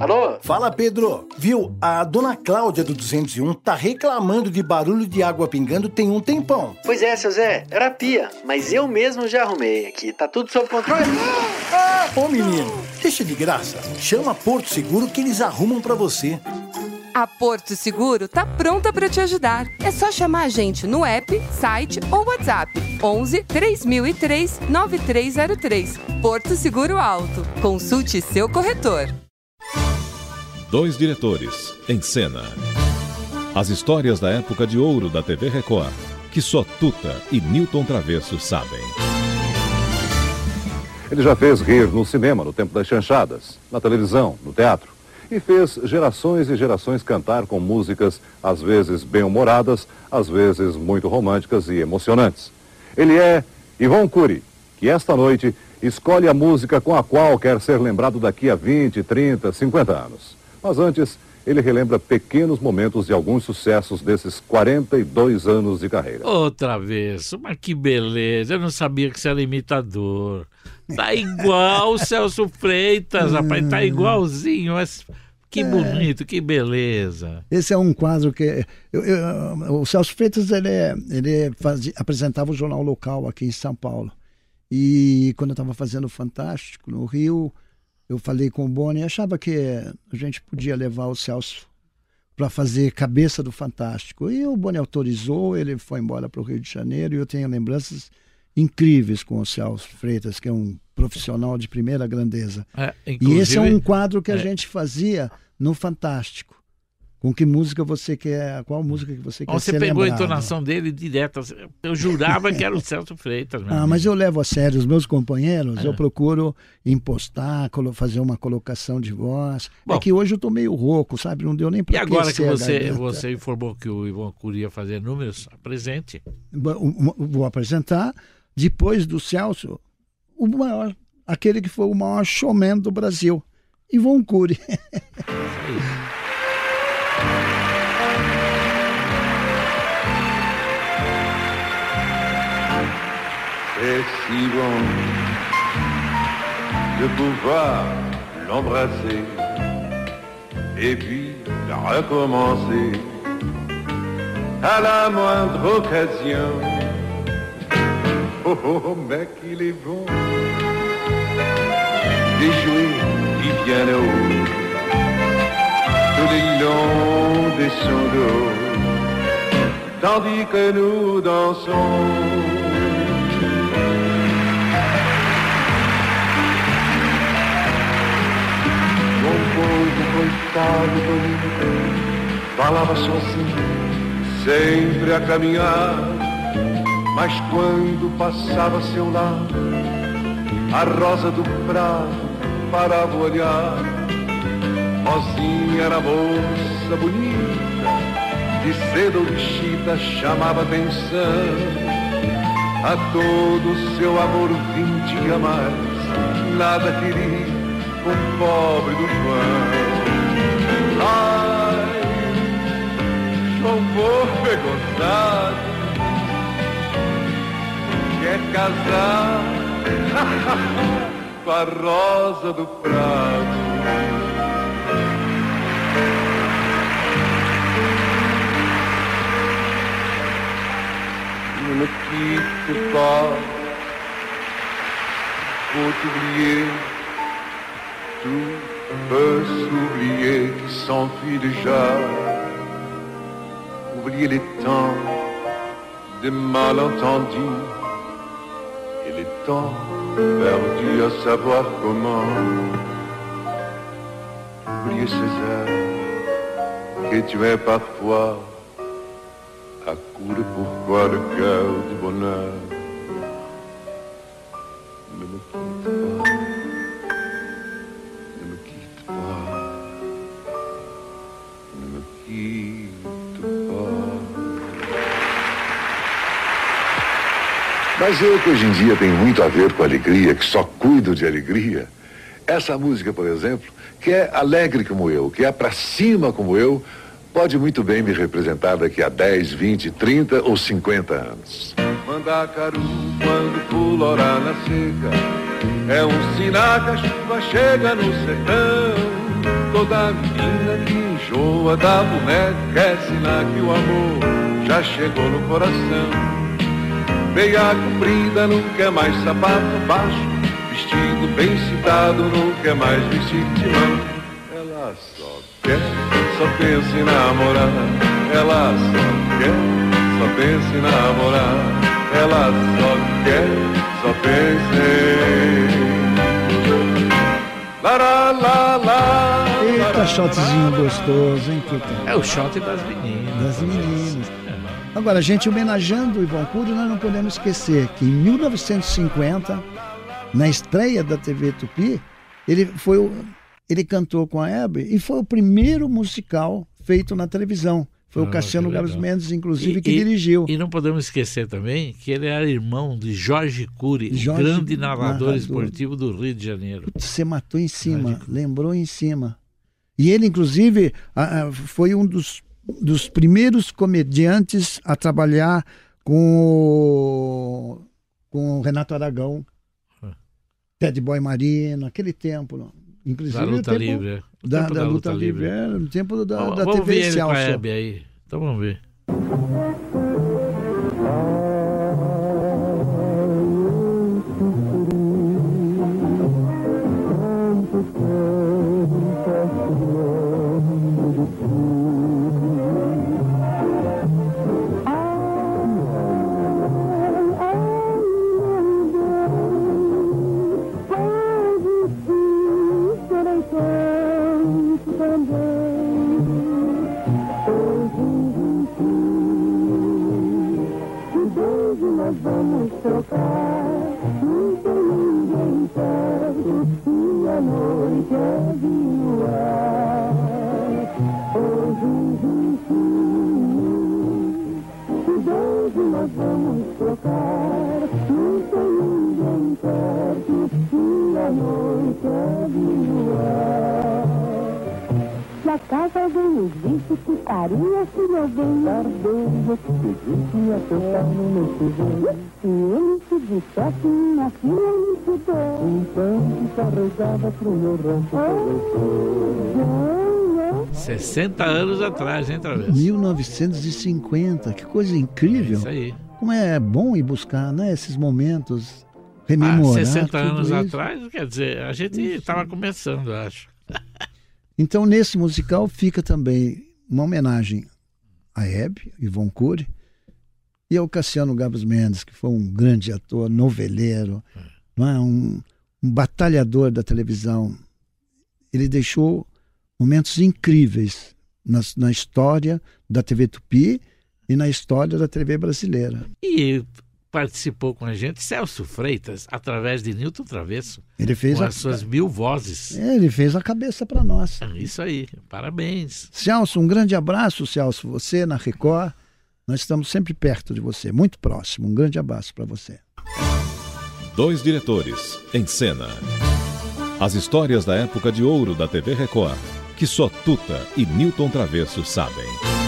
Alô? Fala, Pedro. Viu? A dona Cláudia do 201 tá reclamando de barulho de água pingando tem um tempão. Pois é, seu Zé. Era pia. Mas eu mesmo já arrumei aqui. Tá tudo sob controle. Ah, ô menino, deixa de graça. Chama Porto Seguro que eles arrumam para você. A Porto Seguro tá pronta para te ajudar. É só chamar a gente no app, site ou WhatsApp 11 3003 9303. Porto Seguro Alto. Consulte seu corretor. Dois diretores em cena. As histórias da época de ouro da TV Record, que só Tuta e Newton Travesso sabem. Ele já fez rir no cinema, no tempo das chanchadas, na televisão, no teatro e fez gerações e gerações cantar com músicas às vezes bem-humoradas, às vezes muito românticas e emocionantes. Ele é Ivon Cury, que esta noite escolhe a música com a qual quer ser lembrado daqui a 20, 30, 50 anos. Mas antes, ele relembra pequenos momentos de alguns sucessos desses 42 anos de carreira. Outra vez, mas que beleza, eu não sabia que você era imitador. Tá igual o Celso Freitas, rapaz, tá igualzinho, mas que é. bonito, que beleza. Esse é um quadro que. Eu, eu, o Celso Freitas ele, ele fazia, apresentava o jornal local aqui em São Paulo. E quando eu estava fazendo o Fantástico no Rio, eu falei com o Boni e achava que a gente podia levar o Celso para fazer cabeça do Fantástico. E o Boni autorizou, ele foi embora para o Rio de Janeiro e eu tenho lembranças incríveis com o Celso Freitas, que é um profissional de primeira grandeza. É, e esse é um quadro que a é. gente fazia no Fantástico. Com que música você quer, qual música que você quer Você pegou lembrado. a entonação dele direto. Eu jurava que era o Celso Freitas. ah, amigo. mas eu levo a sério os meus companheiros, é. eu procuro impostar, fazer uma colocação de voz. É Bom, é que hoje eu tô meio rouco, sabe? Não deu nem para E agora que você, você informou que o Ivan Curia fazer números, apresente. Vou apresentar. Depois do Celso, o maior, aquele que foi o maior showman do Brasil, Ivon Cury. C'est si bon de pouvoir l'embrasser et puis de recommencer à la moindre occasion. Oh, oh, oh mec, il est bon jouets qui viennent haut tous les longs des sons d'eau tandis que nous dansons. Toninho falava sozinho, sempre a caminhar. Mas quando passava seu lado, a rosa do prado parava o olhar. Rosinha era moça bonita, de cedo ou de chita chamava atenção. A todo seu amor vendia mais, nada queria um pobre do João. Gostado, quer casar com a rosa do prado. Ne me quitte pas, faut oublier tout peut s'oublier qui s'enfuit déjà. Oublier les temps des malentendus et les temps perdus à savoir comment. Oublier ces heures que tu es parfois à coup de pourquoi le cœur du bonheur. Ne me quitte Mas eu que hoje em dia tenho muito a ver com alegria, que só cuido de alegria. Essa música, por exemplo, que é alegre como eu, que é pra cima como eu, pode muito bem me representar daqui a 10, 20, 30 ou 50 anos. Mandacaru, quando pula orar na seca, é um sinal que a chuva chega no sertão. Toda menina que enjoa da boneca é sinal que o amor já chegou no coração. Meia comprida não quer mais sapato baixo, vestido bem citado não quer mais vestido de mão. Ela só quer, só pensa em namorar. Ela só quer, só pensa em namorar. Ela só quer, só pensa em. Lá, lá, lá, lá. Eita, shotzinho gostoso, hein, que tal? É o shot das meninas. Das meninas. Agora, gente, homenageando o Ivon Cury, nós não podemos esquecer que em 1950, na estreia da TV Tupi, ele foi o- ele cantou com a Hebe e foi o primeiro musical feito na televisão. Foi o Ah, Cassiano que Gabos legal. Mendes, inclusive, E- que e- dirigiu. E não podemos esquecer também que ele era irmão de Jorge Cury, Jorge o grande narrador, narrador. esportivo do Rio de Janeiro. Você matou em cima, lembrou em cima. E ele, inclusive, a- a- foi um dos, dos primeiros comediantes a trabalhar com o, com o Renato Aragão, Ted Boy Marino, aquele tempo. Inclusive, Da luta tempo livre. O Da, tempo da luta, livre, é, no tempo da, Vamos- da vamos TV ver ele com a. Hebe aí. Então vamos ver. Faria se no chuveiro. Se ele te dissesse minha filha me te dou. Então carregava pro meu rancho oh, 60 anos atrás, hein, Travessa? 1950, que coisa incrível. Isso aí. Como é bom ir buscar né, esses momentos, Ah, rememorar. 60 tudo anos isso. atrás, quer dizer, a gente estava começando, acho. Então, nesse musical fica também uma homenagem a Hebe, Ivon Cury, e ao Cassiano Gabos Mendes, que foi um grande ator, noveleiro, não é? um, um batalhador da televisão. Ele deixou momentos incríveis na, na história da TV Tupi e na história da TV brasileira. E participou com a gente Celso Freitas, através de Newton Travesso. Ele fez com a- as suas mil vozes. É, Ele fez a cabeça para nós. Isso aí, parabéns. Celso, um grande abraço, Celso. Você na Record, nós estamos sempre perto de você, muito próximo. Um grande abraço para você. Dois diretores em cena. As histórias da época de ouro da TV Record, que só Tuta e Newton Travesso sabem.